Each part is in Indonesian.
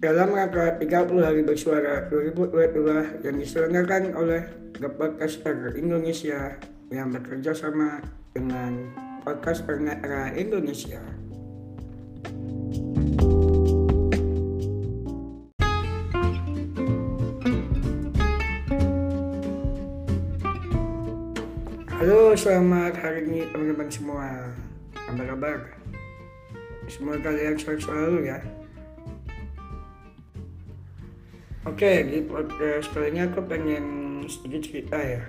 dalam rangka 30 hari bersuara 2022 yang diselenggarakan oleh The Podcaster Indonesia yang bekerja sama dengan Podcast Era Indonesia. Halo, selamat hari ini teman-teman semua. Apa kabar? Semoga kalian sehat selalu ya. Oke, di podcast kali ini aku pengen sedikit cerita ya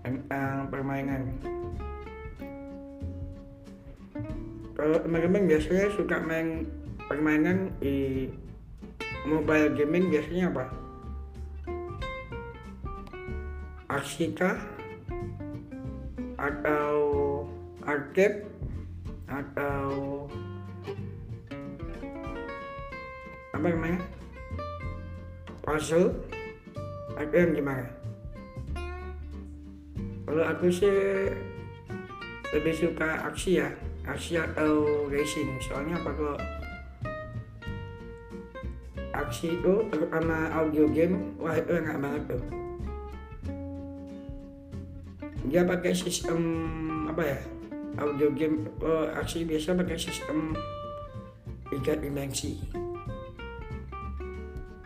tentang permainan. Kalau teman-teman biasanya suka main permainan di mobile gaming biasanya apa? Aksi kah? Atau arcade? Atau apa namanya? Puzzle atau yang gimana kalau aku sih lebih suka aksi ya aksi atau racing. Soalnya apa kalau aksi itu terutama audio game wah itu enak banget tuh. Dia pakai sistem apa ya audio game oh, aksi biasa pakai sistem tiga dimensi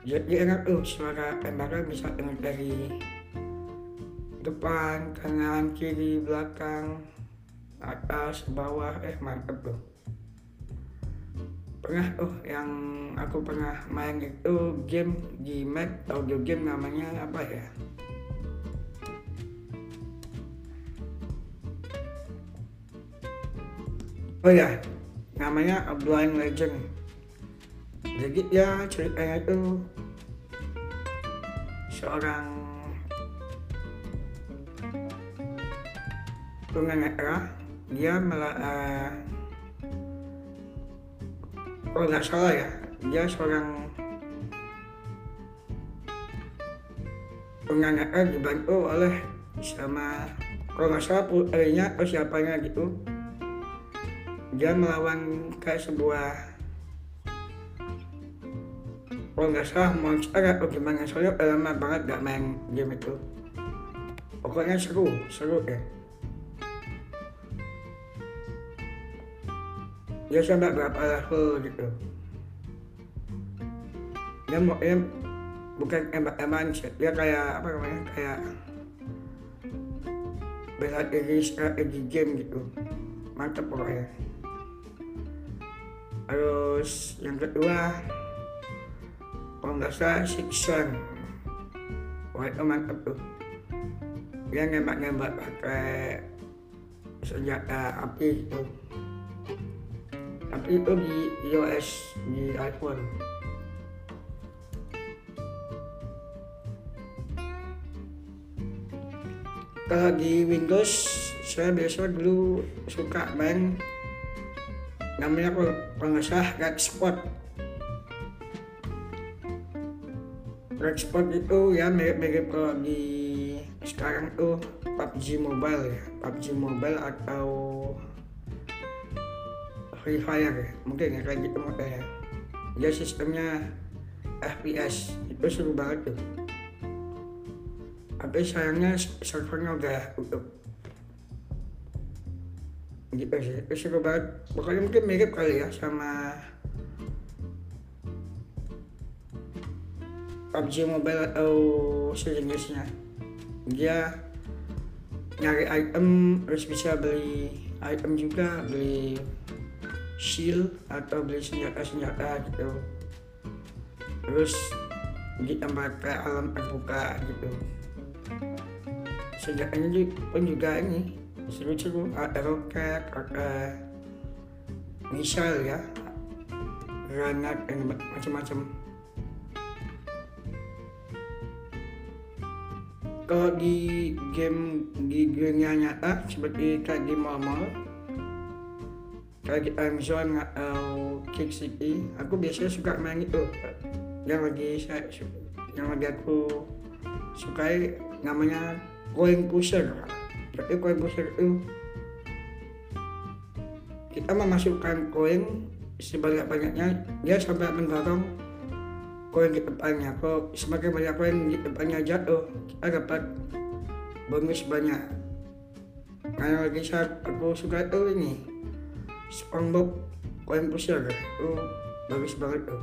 jadi enak tuh suara tembakan bisa dengar dari depan, kanan, kiri, belakang, atas, bawah, eh mantep tuh. Pernah tuh yang aku pernah main itu game di Mac audio game namanya apa ya? Oh ya, namanya Blind Legend jadi ya ceritanya itu seorang tunanetra dia malah uh, kalau nggak salah ya dia seorang tunanetra dibantu oleh sama kalau nggak salah putrinya atau siapanya gitu. Dia melawan ke sebuah kalau nggak salah monster atau gimana soalnya lama banget gak main game itu. Pokoknya seru seru ya. Ya sampai berapa level gitu. Dia mau ya, bukan emak-eman dia kayak apa namanya kayak bela diri strategi game gitu. Mantep pokoknya. Terus yang kedua kalau nggak salah Sixon wah itu mantap tuh dia nembak-nembak pakai senjata api itu tapi itu di iOS di iPhone. Kalau di Windows saya biasa dulu suka main. Namanya kalau nggak salah Red Spot Sport itu ya mirip-mirip kalau di sekarang tuh PUBG Mobile ya. PUBG Mobile atau Free Fire ya. Mungkin ya kayak gitu makanya dia sistemnya FPS itu seru banget tuh. Tapi sayangnya servernya udah tutup. Gitu sih. Itu seru banget. Pokoknya mungkin mirip kali ya sama PUBG Mobile atau sejenisnya. Dia nyari item terus bisa beli item juga beli shield atau beli senjata-senjata gitu. Terus tempat ke alam terbuka gitu. Senjatanya pun juga ini seru-seru ada roket ada misal ya. Granat dan macam-macam kalau di game di dunia nyata seperti kayak di mall kayak di Amazon atau Kick City aku biasanya suka main itu. Yang lagi saya yang lagi aku sukai namanya coin pusher. Tapi coin pusher itu kita memasukkan koin sebanyak-banyaknya dia sampai mendorong koin di depannya kalau semakin banyak koin di depannya jatuh kita dapat bonus banyak. Yang lagi saat aku suka itu ini SpongeBob koin pusar. Itu bagus banget tuh.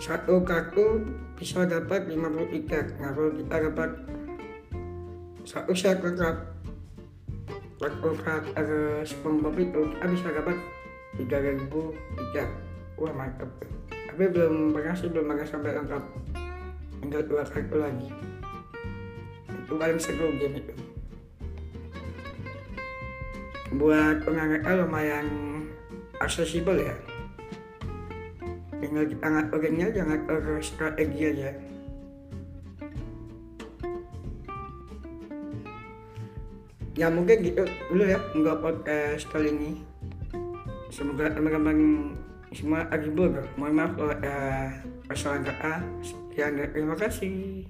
Satu kartu bisa dapat 50 tiket. Nah kalau kita dapat satu set lengkap kartu karakter SpongeBob itu kita bisa dapat 3000 tiket. Wah mantap tuh tapi belum pernah sih belum pernah sampai lengkap tinggal dua kartu lagi. Itu paling seru game itu. Buat penganggota lumayan aksesibel ya. Tinggal kita ngaturinnya aja ngatur strategi aja. Ya mungkin gitu. Dulu ya nggak podcast kali ini. Semoga teman-teman semua agibur mohon maaf ada kesalahan kata sekian terima kasih